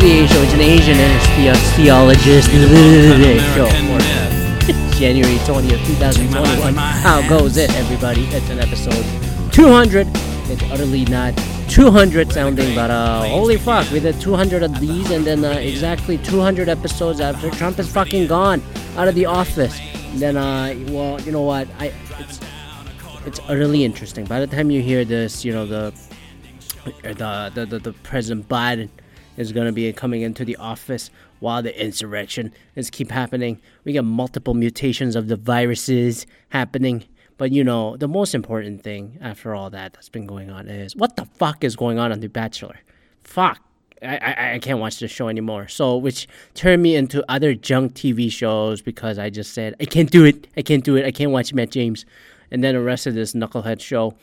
to the. It's an Asian anesthesiologist show for January 20th, 2021. How goes it, everybody? It's an episode 200. It's utterly not 200 sounding, but uh, holy fuck, we did 200 of these, and then uh, exactly 200 episodes after Trump is fucking gone out of the office. then, uh, well, you know what? I it's it's utterly interesting. By the time you hear this, you know the the the, the, the President Biden is going to be coming into the office while the insurrection is keep happening. We got multiple mutations of the viruses happening. But you know, the most important thing after all that that's been going on is what the fuck is going on on The Bachelor? Fuck. I, I, I can't watch this show anymore. So, which turned me into other junk TV shows because I just said, I can't do it. I can't do it. I can't watch Matt James. And then the rest of this knucklehead show,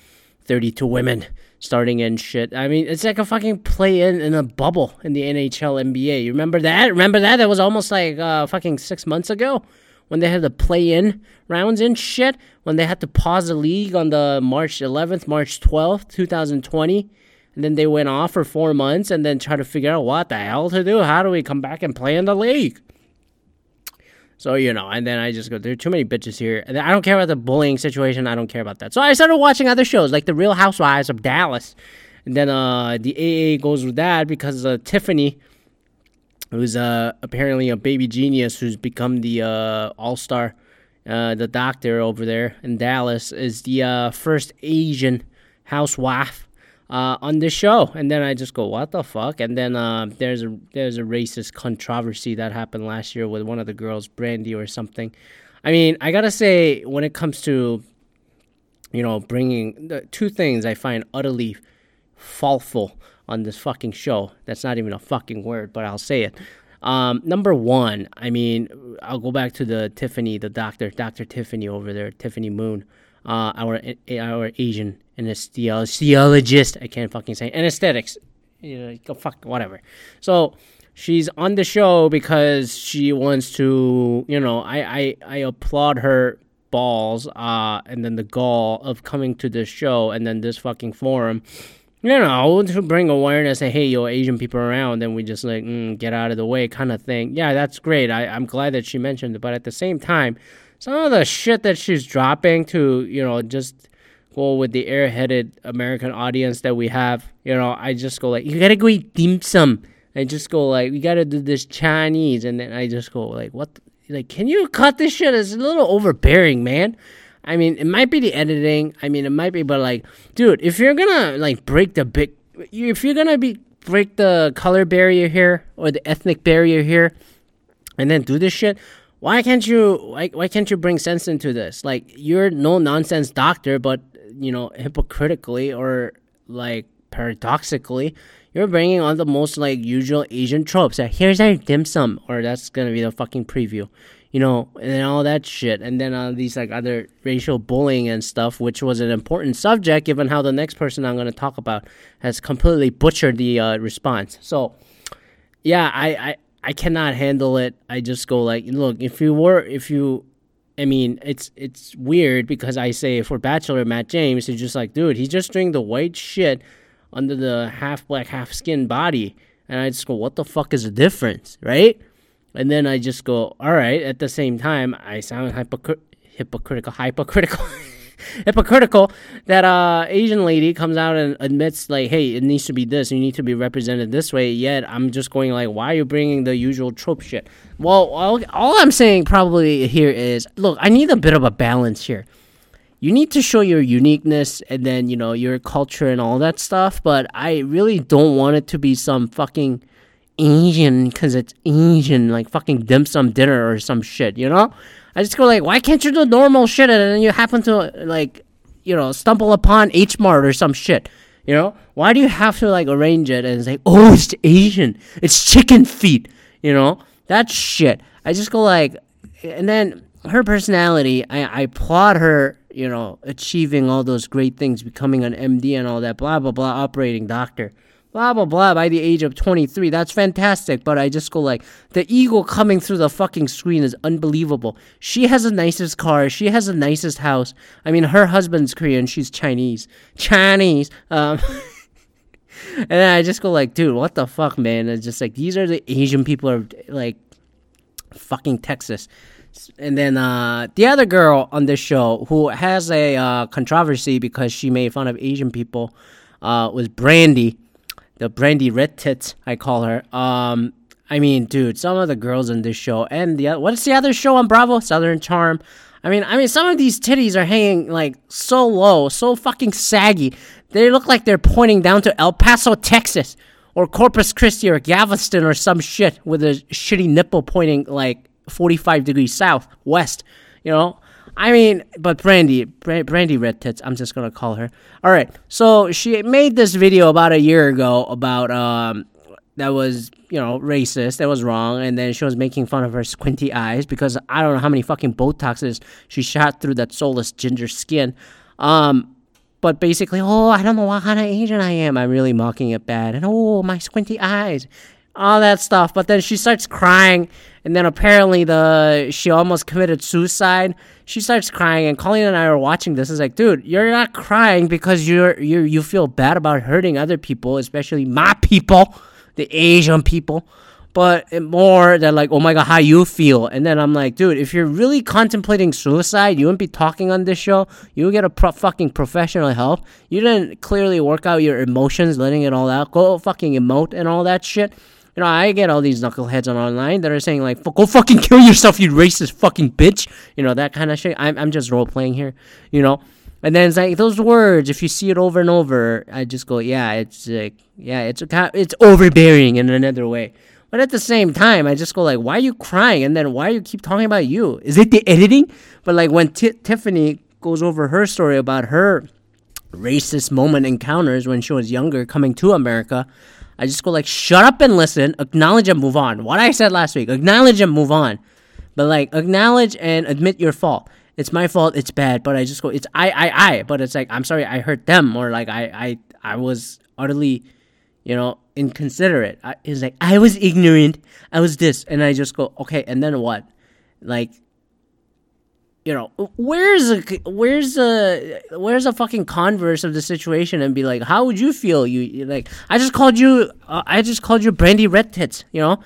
32 Women starting and shit. I mean, it's like a fucking play in in a bubble in the NHL NBA. You remember that? Remember that? That was almost like uh, fucking six months ago when they had the play in rounds and shit. When they had to pause the league on the March 11th, March 12th, 2020. And then they went off for four months and then try to figure out what the hell to do. How do we come back and play in the league? So, you know, and then I just go, there are too many bitches here. And I don't care about the bullying situation. I don't care about that. So I started watching other shows like The Real Housewives of Dallas. And then uh, the AA goes with that because uh, Tiffany, who's uh, apparently a baby genius who's become the uh, all star, uh, the doctor over there in Dallas, is the uh, first Asian housewife uh, on the show, and then I just go, "What the fuck?" And then uh, there's a there's a racist controversy that happened last year with one of the girls, Brandy or something. I mean, I gotta say, when it comes to you know bringing the two things, I find utterly faultful on this fucking show. That's not even a fucking word, but I'll say it. Um, number one, I mean, I'll go back to the Tiffany, the doctor, Doctor Tiffany over there, Tiffany Moon, uh, our our Asian anesthesiologist. I can't fucking say anesthetics. You know, go fuck whatever. So she's on the show because she wants to. You know, I I, I applaud her balls. Uh, and then the gall of coming to this show and then this fucking forum. You know, to bring awareness and hey, yo, Asian people around, then we just like mm, get out of the way, kind of thing. Yeah, that's great. I, I'm glad that she mentioned it, but at the same time, some of the shit that she's dropping to, you know, just go with the airheaded American audience that we have. You know, I just go like, you gotta go eat dim sum. I just go like, we gotta do this Chinese, and then I just go like, what? Like, can you cut this shit? It's a little overbearing, man. I mean, it might be the editing. I mean, it might be, but like, dude, if you're gonna like break the big, if you're gonna be break the color barrier here or the ethnic barrier here, and then do this shit, why can't you? Why, why can't you bring sense into this? Like, you're no nonsense doctor, but you know, hypocritically or like paradoxically, you're bringing on the most like usual Asian tropes. Like, here's our dim sum, or that's gonna be the fucking preview, you know, and then all that shit. And then uh, these like other racial bullying and stuff, which was an important subject given how the next person I'm gonna talk about has completely butchered the uh, response. So, yeah, I, I I cannot handle it. I just go like, look, if you were, if you I mean, it's it's weird because I say for Bachelor Matt James, he's just like, dude, he's just doing the white shit under the half black, half skin body, and I just go, what the fuck is the difference, right? And then I just go, all right. At the same time, I sound hypocr- hypocritical, hypocritical. hypocritical that uh Asian lady comes out and admits like, hey, it needs to be this. You need to be represented this way. Yet I'm just going like, why are you bringing the usual trope shit? Well, all, all I'm saying probably here is, look, I need a bit of a balance here. You need to show your uniqueness and then you know your culture and all that stuff. But I really don't want it to be some fucking Asian because it's Asian, like fucking dim sum dinner or some shit, you know? I just go like, why can't you do normal shit and then you happen to like, you know, stumble upon H Mart or some shit? You know, why do you have to like arrange it and say, oh, it's Asian, it's chicken feet? You know, that shit. I just go like, and then her personality, I, I applaud her, you know, achieving all those great things, becoming an MD and all that, blah blah blah, operating doctor blah blah blah by the age of 23 that's fantastic but i just go like the eagle coming through the fucking screen is unbelievable. She has the nicest car. She has the nicest house. I mean her husband's korean. She's chinese. Chinese um and then I just go like, dude, what the fuck, man? It's just like these are the Asian people are like fucking Texas. And then uh, the other girl on this show who has a uh, controversy because she made fun of Asian people uh, was Brandy, the Brandy Red Tits, I call her. Um, I mean, dude, some of the girls in this show and the what's the other show on Bravo? Southern Charm. I mean, I mean, some of these titties are hanging like so low, so fucking saggy. They look like they're pointing down to El Paso, Texas, or Corpus Christi, or Galveston, or some shit with a shitty nipple pointing like 45 degrees south west. You know, I mean, but Brandy, Brandy Red Tits, I'm just gonna call her. All right, so she made this video about a year ago about um that was you know racist, that was wrong, and then she was making fun of her squinty eyes because I don't know how many fucking Botoxes she shot through that soulless ginger skin. Um, but basically, oh, I don't know what kind of Asian I am. I'm really mocking it bad, and oh, my squinty eyes, all that stuff. But then she starts crying, and then apparently the she almost committed suicide. She starts crying, and Colleen and I are watching this. It's like, dude, you're not crying because you're you you feel bad about hurting other people, especially my people the Asian people, but more that like, oh my god, how you feel. And then I'm like, dude, if you're really contemplating suicide, you wouldn't be talking on this show. You would get a pro- fucking professional help. You didn't clearly work out your emotions, letting it all out. Go fucking emote and all that shit. You know, I get all these knuckleheads on online that are saying like, "Go fucking kill yourself, you racist fucking bitch." You know that kind of shit. I'm I'm just role playing here. You know, and then it's like those words. If you see it over and over, I just go, yeah, it's like, yeah, it's a, it's overbearing in another way. But at the same time, I just go like, why are you crying? And then why you keep talking about you? Is it the editing? But like when T- Tiffany goes over her story about her racist moment encounters when she was younger, coming to America, I just go like, shut up and listen, acknowledge and move on. What I said last week, acknowledge and move on. But like, acknowledge and admit your fault it's my fault, it's bad, but I just go, it's I, I, I, but it's like, I'm sorry, I hurt them, or like, I, I, I was utterly, you know, inconsiderate. I, it's like, I was ignorant, I was this, and I just go, okay, and then what? Like, you know, where's a, where's a, where's a fucking converse of the situation and be like, how would you feel? You, like, I just called you, uh, I just called you Brandy Red Tits, you know?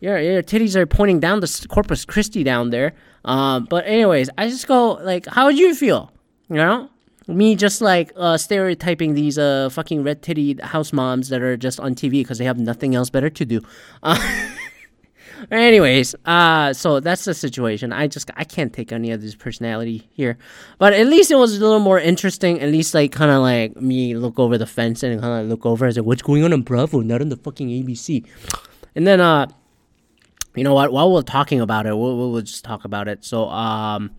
Your, your titties are pointing down the Corpus Christi down there. Um, but anyways, I just go like, how would you feel? You know, me just like uh, stereotyping these uh fucking red titty house moms that are just on TV because they have nothing else better to do. Uh, anyways, uh, so that's the situation. I just I can't take any of this personality here, but at least it was a little more interesting. At least like kind of like me look over the fence and kind of look over as like what's going on in Bravo, not on the fucking ABC, and then uh you know what? While we're talking about it, we'll, we'll just talk about it. So, um,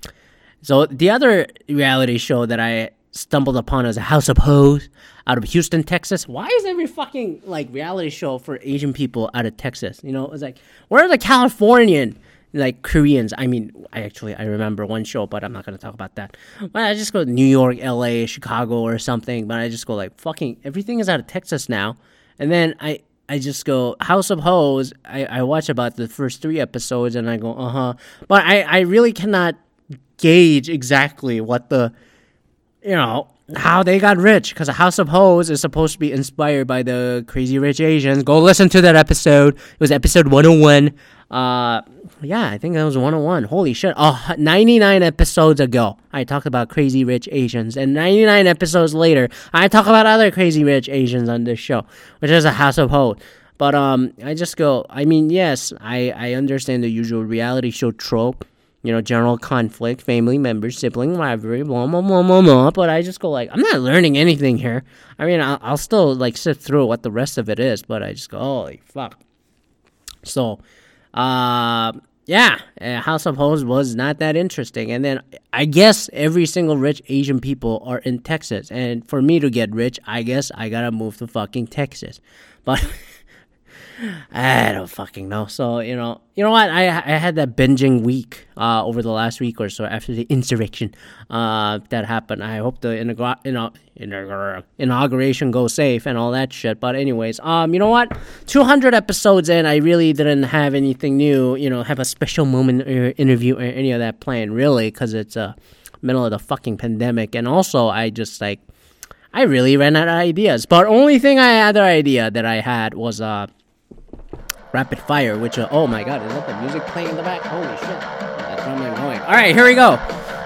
so the other reality show that I stumbled upon as a House of Hoes out of Houston, Texas. Why is every fucking like reality show for Asian people out of Texas? You know, it's like where are the Californian like Koreans? I mean, I actually I remember one show, but I'm not gonna talk about that. But I just go to New York, L.A., Chicago, or something. But I just go like fucking everything is out of Texas now, and then I I just go House of Hoes. I, I watch about the first three episodes and I go uh huh, but I I really cannot gauge exactly what the you know how they got rich because House of Hoes is supposed to be inspired by the Crazy Rich Asians. Go listen to that episode. It was episode 101. Uh, yeah, I think that was 101. Holy shit. Oh, 99 episodes ago, I talked about Crazy Rich Asians. And 99 episodes later, I talk about other Crazy Rich Asians on this show, which is a House of Hoes. But um, I just go, I mean, yes, I, I understand the usual reality show trope you know, general conflict, family members, sibling rivalry, blah, blah, blah, blah, blah. But I just go like, I'm not learning anything here. I mean, I'll, I'll still like sit through what the rest of it is, but I just go, holy fuck. So, uh, yeah, uh, House of Hoes was not that interesting. And then I guess every single rich Asian people are in Texas. And for me to get rich, I guess I gotta move to fucking Texas. But I don't fucking know. So you know, you know what? I I had that binging week uh, over the last week or so after the insurrection uh, that happened. I hope the inaugura- know, inauguration goes safe and all that shit. But anyways, um, you know what? Two hundred episodes in, I really didn't have anything new. You know, have a special moment or interview or any of that planned really, because it's a uh, middle of the fucking pandemic, and also I just like I really ran out of ideas. But only thing I had, other idea that I had was uh rapid fire, which uh, oh my god, is that the music playing in the back? Holy shit, that drumming going. All right, here we go.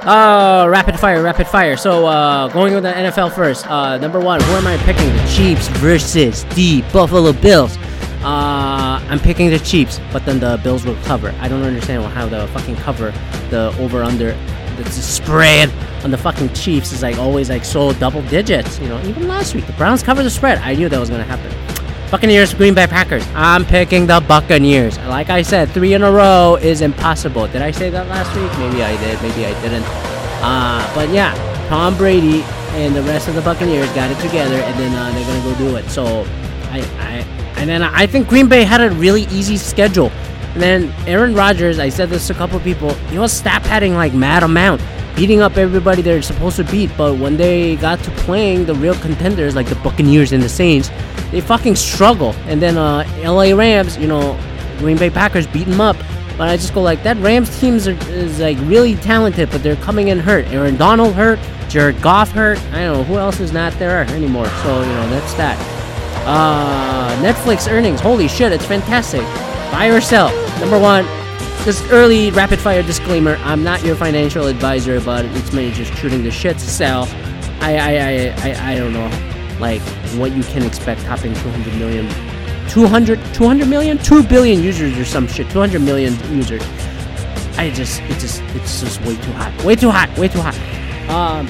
Uh, rapid fire, rapid fire. So, uh, going with the NFL first. Uh, number one, who am I picking? The Chiefs versus the Buffalo Bills. Uh, I'm picking the Chiefs, but then the Bills will cover. I don't understand how the fucking cover, the over under, the spread on the fucking Chiefs is like always like so double digits. You know, even last week the Browns covered the spread. I knew that was gonna happen. Buccaneers, Green Bay Packers. I'm picking the Buccaneers. Like I said, three in a row is impossible. Did I say that last week? Maybe I did. Maybe I didn't. Uh, but yeah, Tom Brady and the rest of the Buccaneers got it together, and then uh, they're gonna go do it. So, I, I, and then I think Green Bay had a really easy schedule. And then Aaron Rodgers, I said this to a couple people, he was stat padding like mad amount beating up everybody they're supposed to beat. But when they got to playing the real contenders like the Buccaneers and the Saints, they fucking struggle. And then uh, LA Rams, you know, Green Bay Packers beat them up. But I just go like that. Rams teams are, is like really talented, but they're coming in hurt. Aaron Donald hurt, Jared Goff hurt. I don't know who else is not there anymore. So you know that's that. Uh, Netflix earnings. Holy shit, it's fantastic. Buy or sell. Number one, just early rapid fire disclaimer: I'm not your financial advisor, but it's me just shooting the shit sell. I I, I, I, I don't know, like what you can expect topping 200 million, 200 200 million, 2 billion users or some shit, 200 million users. I just it just it's just way too hot, way too hot, way too hot. Um.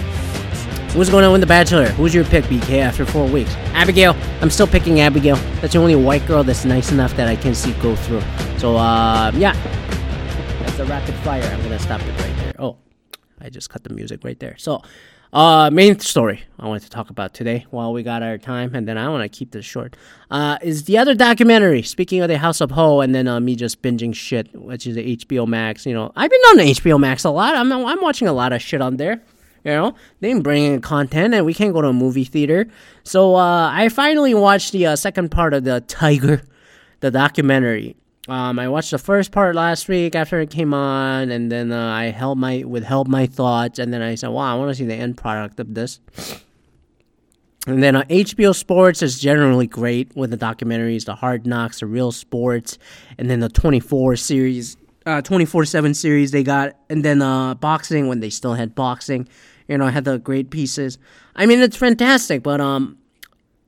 What's going on with The Bachelor? Who's your pick, BK, after four weeks? Abigail. I'm still picking Abigail. That's the only white girl that's nice enough that I can see go through. So, uh, yeah the rapid fire. I'm gonna stop it right there. Oh, I just cut the music right there. So, uh, main story I wanted to talk about today while we got our time, and then I want to keep this short. Uh, is the other documentary. Speaking of the House of Ho, and then uh, me just binging shit, which is the HBO Max. You know, I've been on HBO Max a lot. I'm I'm watching a lot of shit on there. You know, they bring bringing content, and we can't go to a movie theater. So uh, I finally watched the uh, second part of the Tiger, the documentary. Um, I watched the first part last week after it came on, and then uh, I held my withheld my thoughts, and then I said, "Wow, I want to see the end product of this." And then uh, HBO Sports is generally great with the documentaries, the Hard Knocks, the Real Sports, and then the 24 series, uh, 24/7 series they got, and then uh, boxing when they still had boxing, you know, had the great pieces. I mean, it's fantastic, but um,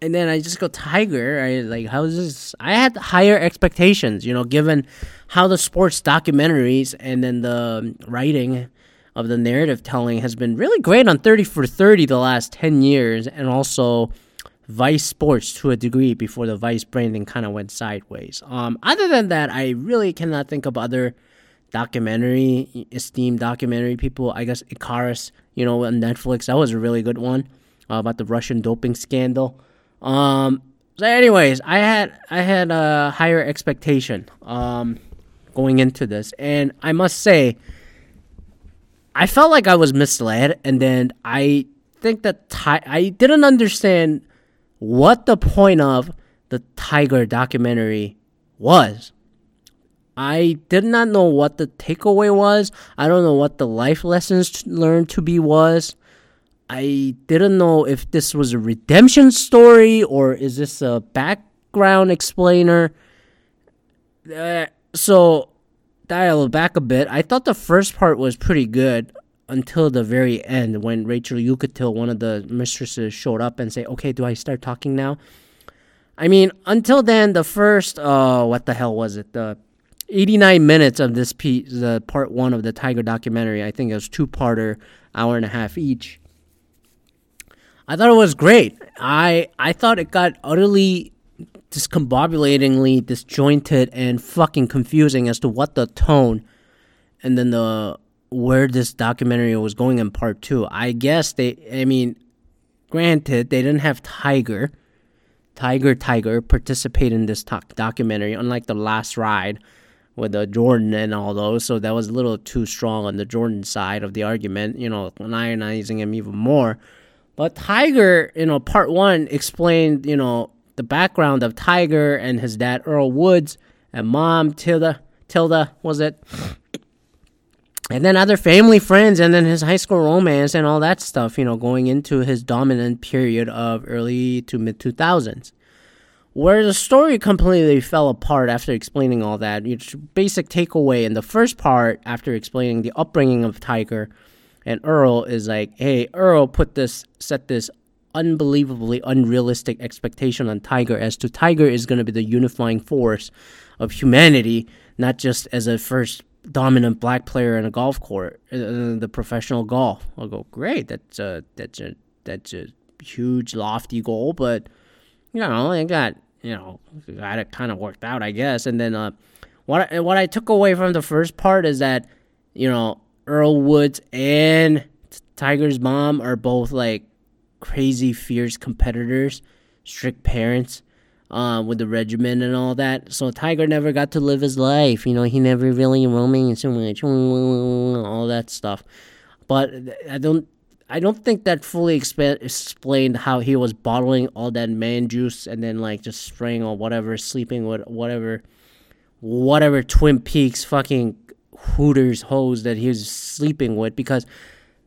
and then I just go Tiger. I like how is this? I had higher expectations, you know, given how the sports documentaries and then the writing of the narrative telling has been really great on 30 for 30 the last 10 years and also Vice Sports to a degree before the Vice branding kind of went sideways. Um, other than that, I really cannot think of other documentary esteemed documentary people. I guess Icarus, you know, on Netflix, that was a really good one uh, about the Russian doping scandal. Um, so anyways, I had I had a higher expectation um, going into this, and I must say, I felt like I was misled, and then I think that ti- I didn't understand what the point of the Tiger documentary was. I did not know what the takeaway was. I don't know what the life lessons learned to be was. I didn't know if this was a redemption story or is this a background explainer. Uh, so dial back a bit. I thought the first part was pretty good until the very end when Rachel Uchitel, one of the mistresses, showed up and say, "Okay, do I start talking now?" I mean, until then, the first uh, what the hell was it? The 89 minutes of this piece, the part one of the Tiger documentary. I think it was two parter, hour and a half each. I thought it was great. I I thought it got utterly discombobulatingly disjointed and fucking confusing as to what the tone and then the where this documentary was going in part two. I guess they I mean granted they didn't have Tiger Tiger Tiger participate in this to- documentary unlike the last ride with the Jordan and all those so that was a little too strong on the Jordan side of the argument you know ionizing him even more but Tiger, you know, part one explained, you know, the background of Tiger and his dad Earl Woods and mom Tilda. Tilda was it? and then other family friends, and then his high school romance and all that stuff, you know, going into his dominant period of early to mid 2000s. Where the story completely fell apart after explaining all that, your basic takeaway in the first part, after explaining the upbringing of Tiger and Earl, is like, hey, Earl put this, set this unbelievably unrealistic expectation on Tiger as to Tiger is going to be the unifying force of humanity, not just as a first dominant black player in a golf court, uh, the professional golf. I'll go, great. That's a that's a that's a huge lofty goal, but you know, I got you know got it kind of worked out, I guess. And then uh, what I, what I took away from the first part is that you know Earl Woods and Tiger's mom are both like crazy fierce competitors, strict parents uh, with the regimen and all that. So Tiger never got to live his life. You know, he never really roaming and so much, all that stuff. But I don't. I don't think that fully exp- explained how he was bottling all that man juice and then like just spraying or whatever, sleeping with whatever, whatever Twin Peaks fucking Hooters hose that he was sleeping with. Because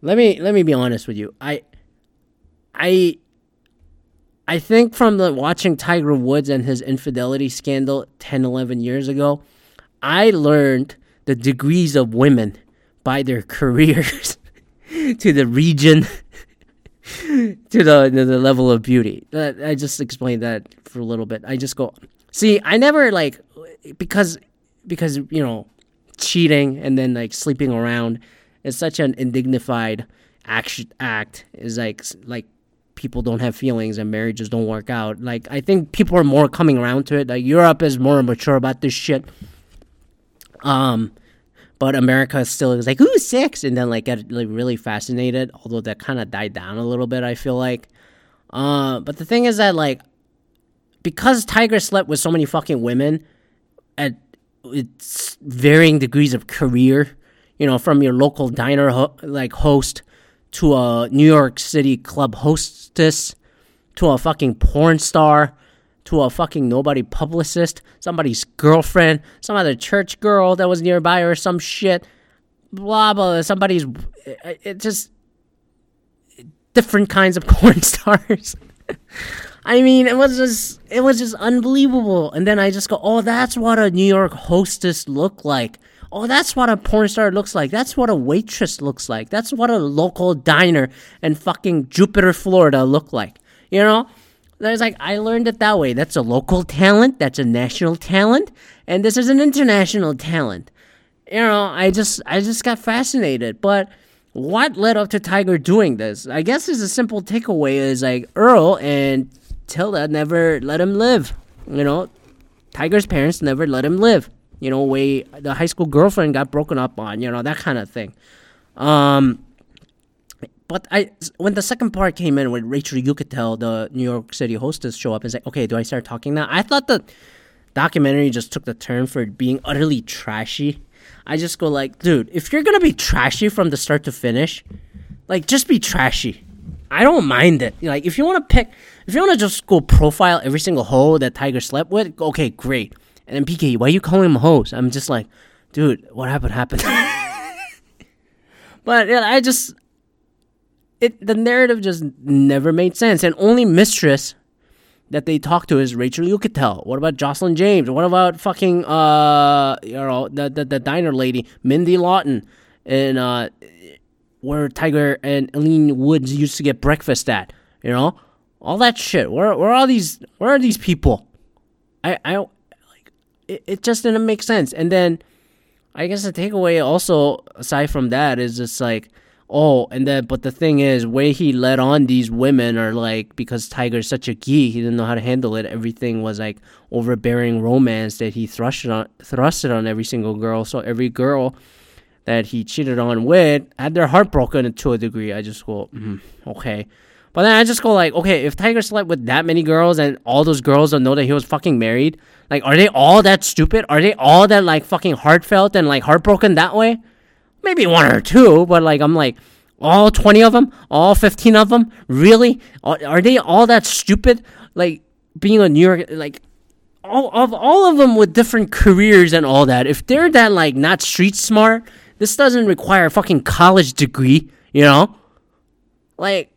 let me let me be honest with you, I, I I think from the watching Tiger Woods and his infidelity scandal 10, 11 years ago, I learned the degrees of women by their careers to the region to the to the level of beauty. Uh, I just explained that for a little bit. I just go, see, I never like because because you know cheating and then like sleeping around is such an indignified action act is like like people don't have feelings and marriages don't work out. Like I think people are more coming around to it. Like Europe is more mature about this shit. Um, but America still is like ooh sex, and then like get like really fascinated. Although that kind of died down a little bit. I feel like. Uh, but the thing is that like because Tiger slept with so many fucking women at its varying degrees of career, you know, from your local diner ho- like host to a New York City club hostess, to a fucking porn star, to a fucking nobody publicist, somebody's girlfriend, some other church girl that was nearby or some shit, blah blah. Somebody's, it, it just different kinds of porn stars. I mean, it was just it was just unbelievable. And then I just go, "Oh, that's what a New York hostess looked like." Oh, that's what a porn star looks like. That's what a waitress looks like. That's what a local diner in fucking Jupiter, Florida look like. You know? There's like I learned it that way. That's a local talent, that's a national talent, and this is an international talent. You know, I just I just got fascinated. But what led up to Tiger doing this? I guess there's a simple takeaway is like Earl and Tilda never let him live. You know, Tiger's parents never let him live you know, way the high school girlfriend got broken up on, you know, that kind of thing. Um, but I, when the second part came in, when Rachel Uchitel, the New York City hostess, show up and say, "Okay, do I start talking now?" I thought the documentary just took the turn for being utterly trashy. I just go like, dude, if you're gonna be trashy from the start to finish, like just be trashy. I don't mind it. Like if you want to pick, if you want to just go profile every single hoe that Tiger slept with, okay, great. And then PK, why are you calling him a host? I'm just like, dude, what happened happened. but yeah, I just it the narrative just never made sense. And only mistress that they talk to is Rachel Uchitel. What about Joslyn James? What about fucking uh you know the the, the diner lady Mindy Lawton and uh where Tiger and Eileen Woods used to get breakfast at? You know all that shit. Where where are these? Where are these people? I I it, it just didn't make sense. And then I guess the takeaway also aside from that is just like oh and then but the thing is way he led on these women are like because Tiger's such a geek he didn't know how to handle it everything was like overbearing romance that he thrusted on thrusted on every single girl so every girl that he cheated on with had their heart broken to a degree I just go mm, okay but then I just go like okay if Tiger slept with that many girls and all those girls don't know that he was fucking married like, are they all that stupid? Are they all that like fucking heartfelt and like heartbroken that way? Maybe one or two, but like I'm like, all 20 of them, all 15 of them, really? Are, are they all that stupid? Like being a New York, like all of all of them with different careers and all that. If they're that like not street smart, This doesn't require a fucking college degree, you know? Like,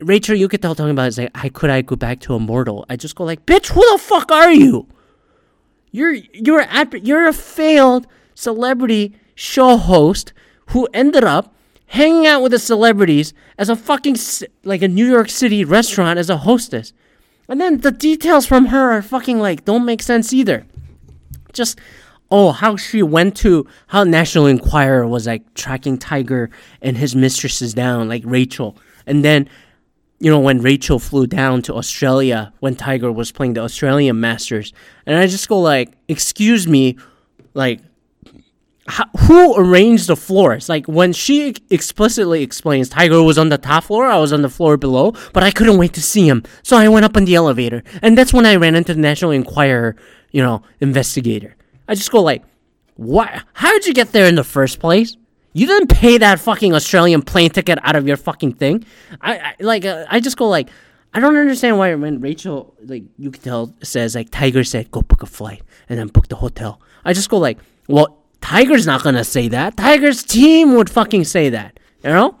Rachel, tell talking about is like, I could I go back to Immortal? I just go like, bitch, who the fuck are you? You're you're at you're a failed celebrity show host who ended up hanging out with the celebrities as a fucking like a New York City restaurant as a hostess. And then the details from her are fucking like don't make sense either. Just oh, how she went to how National Enquirer was like tracking Tiger and his mistresses down, like Rachel. And then you know, when Rachel flew down to Australia when Tiger was playing the Australian Masters. And I just go like, excuse me, like, how, who arranged the floors? Like, when she explicitly explains Tiger was on the top floor, I was on the floor below, but I couldn't wait to see him. So I went up on the elevator. And that's when I ran into the National Enquirer, you know, investigator. I just go like, what? How did you get there in the first place? You didn't pay that fucking Australian plane ticket out of your fucking thing. I, I like uh, I just go like I don't understand why when Rachel like Uchitel says like Tiger said go book a flight and then book the hotel. I just go like, well, Tiger's not gonna say that. Tiger's team would fucking say that, you know.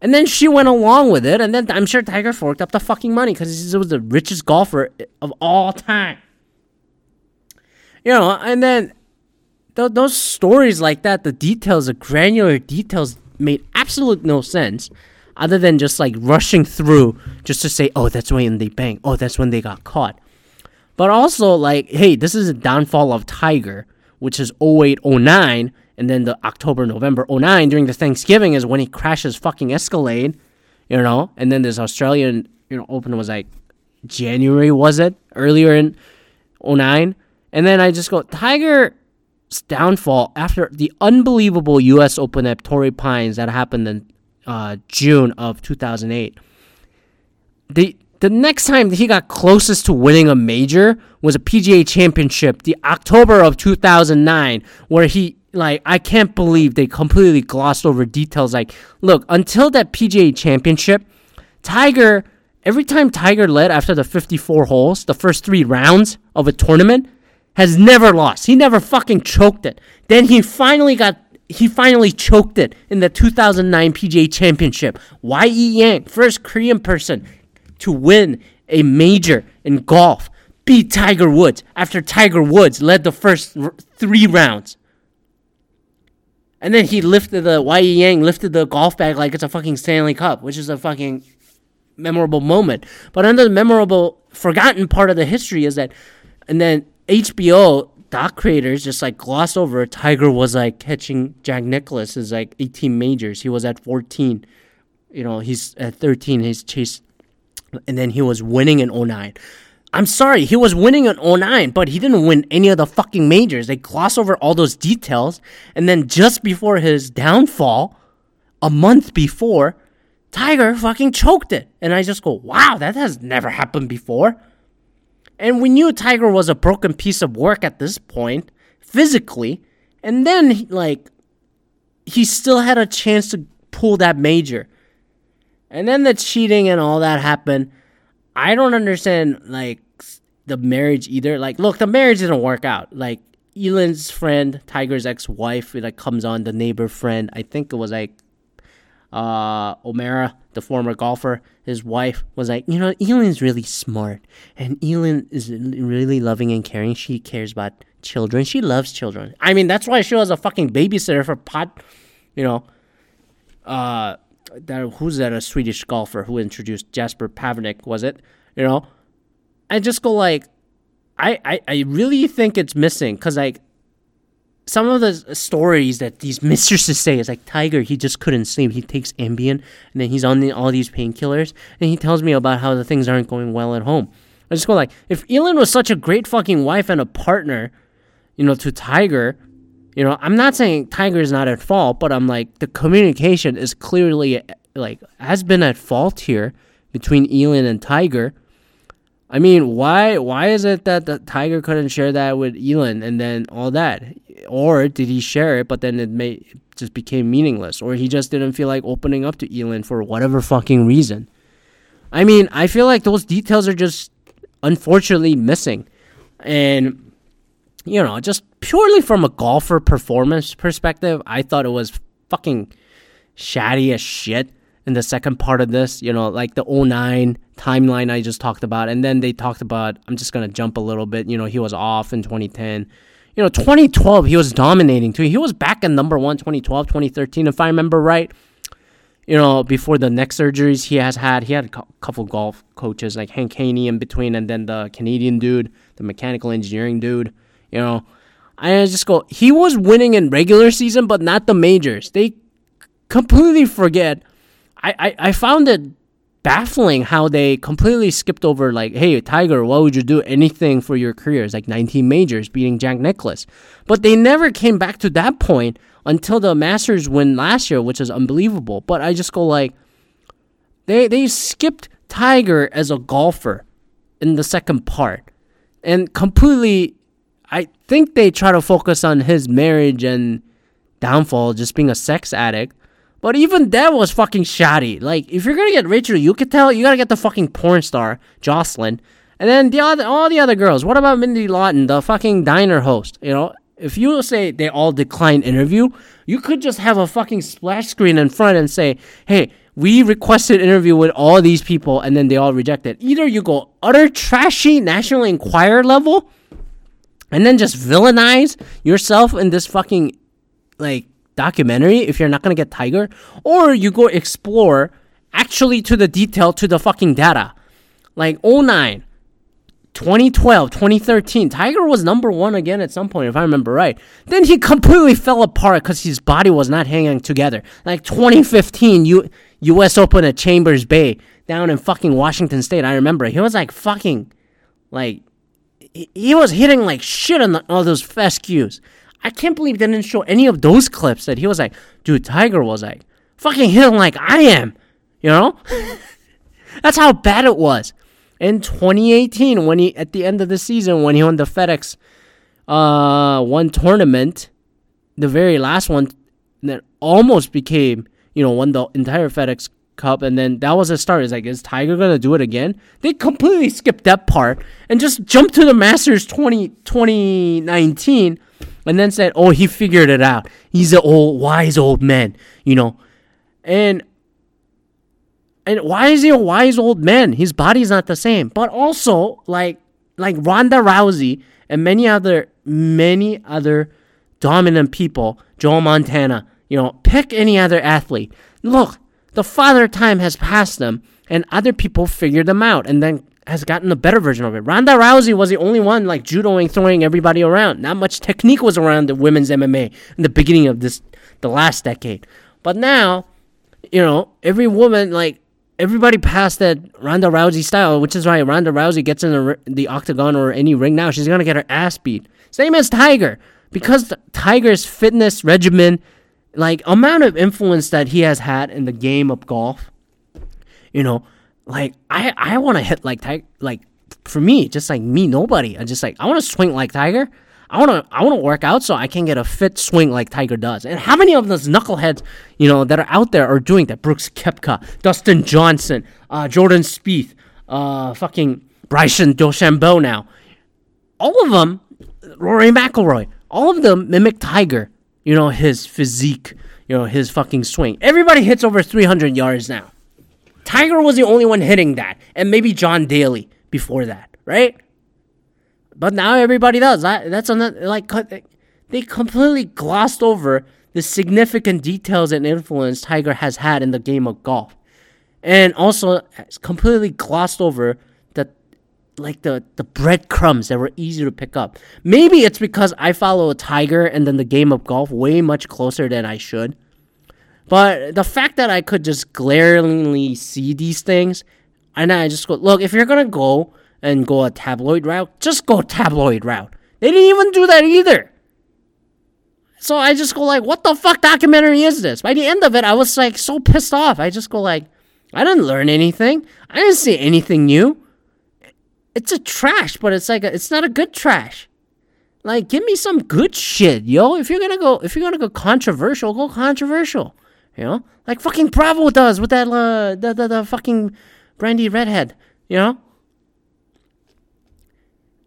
And then she went along with it, and then I'm sure Tiger forked up the fucking money because he was the richest golfer of all time. You know, and then th- those stories like that, the details, the granular details made absolute no sense other than just like rushing through just to say, oh, that's when they bang. Oh, that's when they got caught. But also, like, hey, this is a downfall of Tiger, which is 08, 09, and then the October, November 09 during the Thanksgiving is when he crashes fucking Escalade, you know, and then this Australian, you know, Open was like January, was it? Earlier in 09. And then I just go, Tiger downfall after the unbelievable U.S. Open at Torrey Pines that happened in uh, June of 2008. The the next time he got closest to winning a major was a PGA Championship, the October of 2009, where he like I can't believe they completely glossed over details. Like, look, until that PGA Championship, Tiger. Every time Tiger led after the 54 holes, the first three rounds of a tournament, has never lost. He never fucking choked it. Then he finally got he finally choked it in the 2009 PGA Championship. Y.E. Yang, first Korean person to win a major in golf, beat Tiger Woods after Tiger Woods led the first r- three rounds. And then he lifted the Y.E. Yang lifted the golf bag like it's a fucking Stanley Cup, which is a fucking memorable moment. But another memorable, forgotten part of the history is that, and then HBO doc creators just like glossed over Tiger was like catching Jack Nicklaus's like 18 majors. He was at 14. You know, he's at 13. He's chased, and then he was winning in 09. I'm sorry, he was winning in 09, but he didn't win any of the fucking majors. They gloss over all those details, and then just before his downfall, a month before, Tiger fucking choked it. And I just go, wow, that has never happened before. And we knew Tiger was a broken piece of work at this point, physically. And then, like, he still had a chance to pull that major. And then the cheating and all that happened. I don't understand, like, the marriage either. Like, look, the marriage didn't work out. Like, Elin's friend, Tiger's ex-wife, like comes on the neighbor friend. I think it was like uh, O'Meara, the former golfer, his wife was like, you know, Elin's really smart, and Elin is really loving and caring. She cares about children. She loves children. I mean, that's why she was a fucking babysitter for pot, you know. Uh, that who's that? A Swedish golfer who introduced Jesper Parnevik was it? You know, I just go like, I I, I really think it's missing because like some of the stories that these mistresses say is like Tiger, he just couldn't sleep. He takes Ambien and then he's on the, all these painkillers and he tells me about how the things aren't going well at home. I just go like, if Elin was such a great fucking wife and a partner, you know, to Tiger, you know, I'm not saying Tiger is not at fault, but I'm like the communication is clearly like has been at fault here between Elin and Tiger. I mean, why why is it that the Tiger couldn't share that with Elin and then all that? or did he share it but then it may just became meaningless or he just didn't feel like opening up to Elin for whatever fucking reason. I mean, I feel like those details are just unfortunately missing. And you know, just purely from a golfer performance perspective, I thought it was fucking shatty as shit in the second part of this, you know, like the 09 timeline I just talked about. And then they talked about, I'm just going to jump a little bit, you know, he was off in 2010. You know, 2012, he was dominating too. He was back in number one 2012, 2013, if I remember right. You know, before the neck surgeries he has had, he had a couple golf coaches like Hank Haney in between, and then the Canadian dude, the mechanical engineering dude. You know, I just go, he was winning in regular season, but not the majors. They completely forget I, I, found it baffling how they completely skipped over like, hey Tiger, why would you do anything for your career? It's like 19 majors beating Jack Nicklaus? But they never came back to that point until the Masters win last year, which is unbelievable. But I just go like, they they skipped Tiger as a golfer in the second part, and completely. I think they try to focus on his marriage and downfall, just being a sex addict. But even that was fucking shoddy. Like, if you're gonna get Rachel Uchitel you gotta get the fucking porn star, Joslyn. And then the other, all the other girls. What about Mindy Lawton, the fucking diner host? You know, if you say they all decline interview, you could just have a fucking splash screen in front and say, hey, we requested interview with all these people and then they all rejected. Either you go utter trashy National Enquirer level and then just villainize yourself in this fucking like documentary if you're not gonna get Tiger, or you go explore actually to the detail to the fucking data. Like 09, 2012, 2013, Tiger was number one again at some point, if I remember right. Then he completely fell apart because his body was not hanging together. Like 2015, U- U.S. Open at Chambers Bay down in fucking Washington State. I remember he was like fucking, like, he was hitting like shit on the, all those fescues. I can't believe they didn't show any of those clips that he was like, dude, Tiger was like, fucking hit him like I am. You know? That's how bad it was. In 2018, when he at the end of the season, when he won the FedEx uh one tournament, the very last one that almost became, you know, won the entire FedEx Cup, and then that was a start. It's like, is Tiger gonna do it again? They completely skipped that part and just jumped to the Masters 20, 2019 and then said, "Oh, he figured it out. He's an old, wise old man, you know." And and why is he a wise old man? His body's not the same. But also, like like Ronda Rousey and many other many other dominant people, Joe Montana, you know, pick any other athlete. Look, the father time has passed them, and other people figured them out, and then has gotten a better version of it. Ronda Rousey was the only one like judoing, throwing everybody around. Not much technique was around the women's MMA in the beginning of this, the last decade. But now, you know, every woman like everybody passed that Ronda Rousey style, which is why Ronda Rousey gets in the, the octagon or any ring now, she's gonna get her ass beat. Same as Tiger, because Tiger's fitness regimen, like amount of influence that he has had in the game of golf, you know like I I want to hit like Tiger. Like for me, just like me, nobody. I just like I want to swing like Tiger. I want to I want to work out so I can get a fit swing like Tiger does. And how many of those knuckleheads, you know, that are out there are doing that? Brooks Koepka, Dustin Johnson, uh, Jordan Spieth, uh, fucking Bryson DeChambeau now. All of them, Rory McIlroy, all of them mimic Tiger. You know his physique, you know his fucking swing. Everybody hits over 300 yards now. Tiger was the only one hitting that, and maybe John Daly before that, right? But now everybody does. That, that's on the, like they completely glossed over the significant details and influence Tiger has had in the game of golf, and also completely glossed over the like the the breadcrumbs that were easy to pick up. Maybe it's because I follow a Tiger and then the game of golf way much closer than I should. But the fact that I could just glaringly see these things, and I just go, look, if you're gonna go and go a tabloid route, just go tabloid route. They didn't even do that either. So I just go like, what the fuck documentary is this? By the end of it, I was like so pissed off. I just go like, I didn't learn anything. I didn't see anything new. It's a trash, but it's like a, it's not a good trash. Like, give me some good shit, yo. If you're gonna go, if you're gonna go controversial, go controversial. You know, like fucking Bravo does with that uh, the, the the fucking brandy redhead. You know,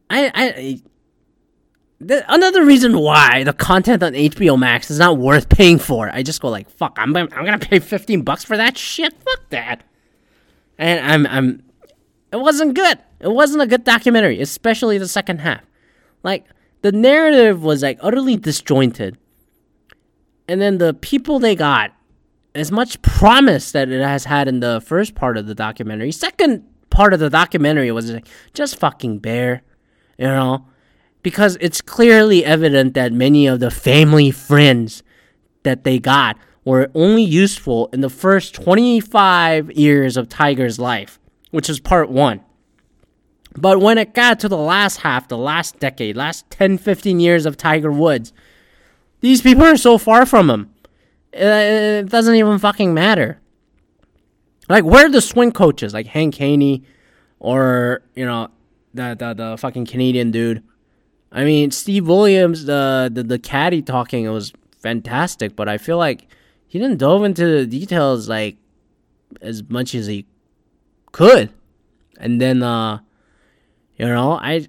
I I th- another reason why the content on HBO Max is not worth paying for. I just go like, fuck, I'm I'm gonna pay 15 bucks for that shit. Fuck that. And I'm I'm it wasn't good. It wasn't a good documentary, especially the second half. Like the narrative was like utterly disjointed. And then the people they got as much promise that it has had in the first part of the documentary. Second part of the documentary was just fucking bare, you know, because it's clearly evident that many of the family friends that they got were only useful in the first 25 years of Tiger's life, which is part 1. But when it got to the last half, the last decade, last 10, 15 years of Tiger Woods, these people are so far from him. It doesn't even fucking matter. Like, where are the swing coaches? Like Hank Haney or, you know, the, the, the fucking Canadian dude. I mean, Steve Williams, the, the, the caddy talking, it was fantastic, but I feel like he didn't dove into the details, like, as much as he could. And then, uh, you know, I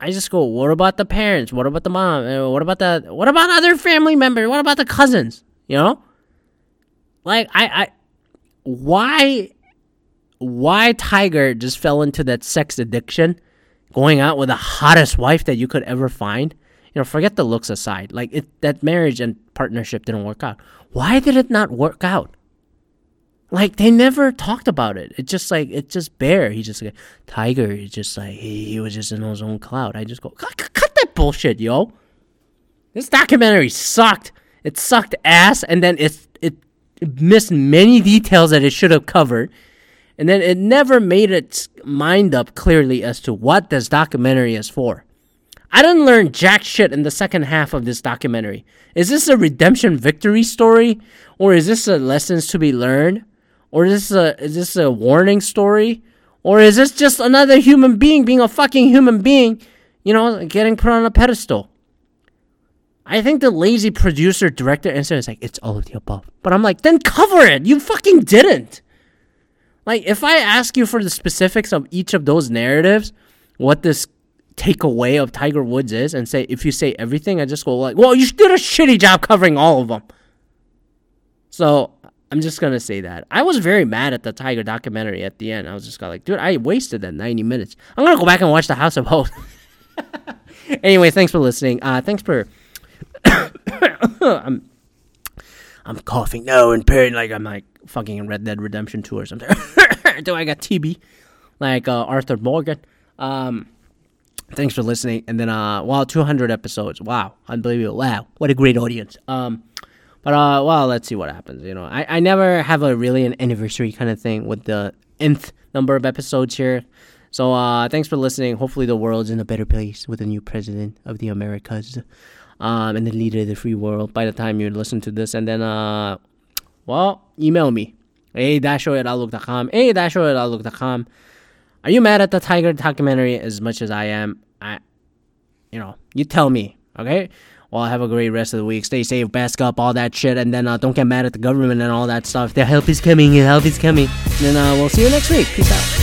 I just go, what about the parents? What about the mom? Uh, what about the what about other family members? What about the cousins? You know? Like I I why why Tiger just fell into that sex addiction, going out with the hottest wife that you could ever find. You know, forget the looks aside. Like it that marriage and partnership didn't work out. Why did it not work out? Like they never talked about it. It just like it's just bare. He just like Tiger. He just like he, he was just in his own cloud. I just go cut, cut that bullshit, yo. This documentary sucked. It sucked ass, and then it, it missed many details that it should have covered, and then it never made its mind up clearly as to what this documentary is for. I didn't learn jack shit in the second half of this documentary. Is this a redemption victory story, or is this a lessons to be learned? Or is this a is this a warning story? Or is this just another human being being a fucking human being, you know, getting put on a pedestal? I think the lazy producer director answer is like, it's all of the above. But I'm like, then cover it. You fucking didn't. Like, if I ask you for the specifics of each of those narratives, what this takeaway of Tiger Woods is, and say if you say everything, I just go like, well, you did a shitty job covering all of them. So I'm just gonna say that. I was very mad at the Tiger documentary at the end. I was just like, dude, I wasted that 90 minutes. I'm gonna go back and watch the House of Hope. anyway, thanks for listening. Uh, thanks for. I'm, I'm coughing now and pairing like I'm like fucking Red Dead Redemption 2 or something. Do I got TB? Like uh, Arthur Morgan. Um, thanks for listening. And then, uh, wow, 200 episodes. Wow, unbelievable. Wow, what a great audience. Um, but uh, well, let's see what happens. You know, I, I never have a really an anniversary kind of thing with the nth number of episodes here. So uh, thanks for listening. Hopefully, the world's in a better place with a new president of the Americas, um, and the leader of the free world. By the time you listen to this, and then uh, well, email me a dasho at outlook.com. A dasho at outlook.com. Are you mad at the Tiger documentary as much as I am? I, you know, you tell me. Okay. Well, have a great rest of the week. Stay safe, bask up, all that shit, and then uh, don't get mad at the government and all that stuff. Their help is coming. The help is coming. And then uh, we'll see you next week. Peace out.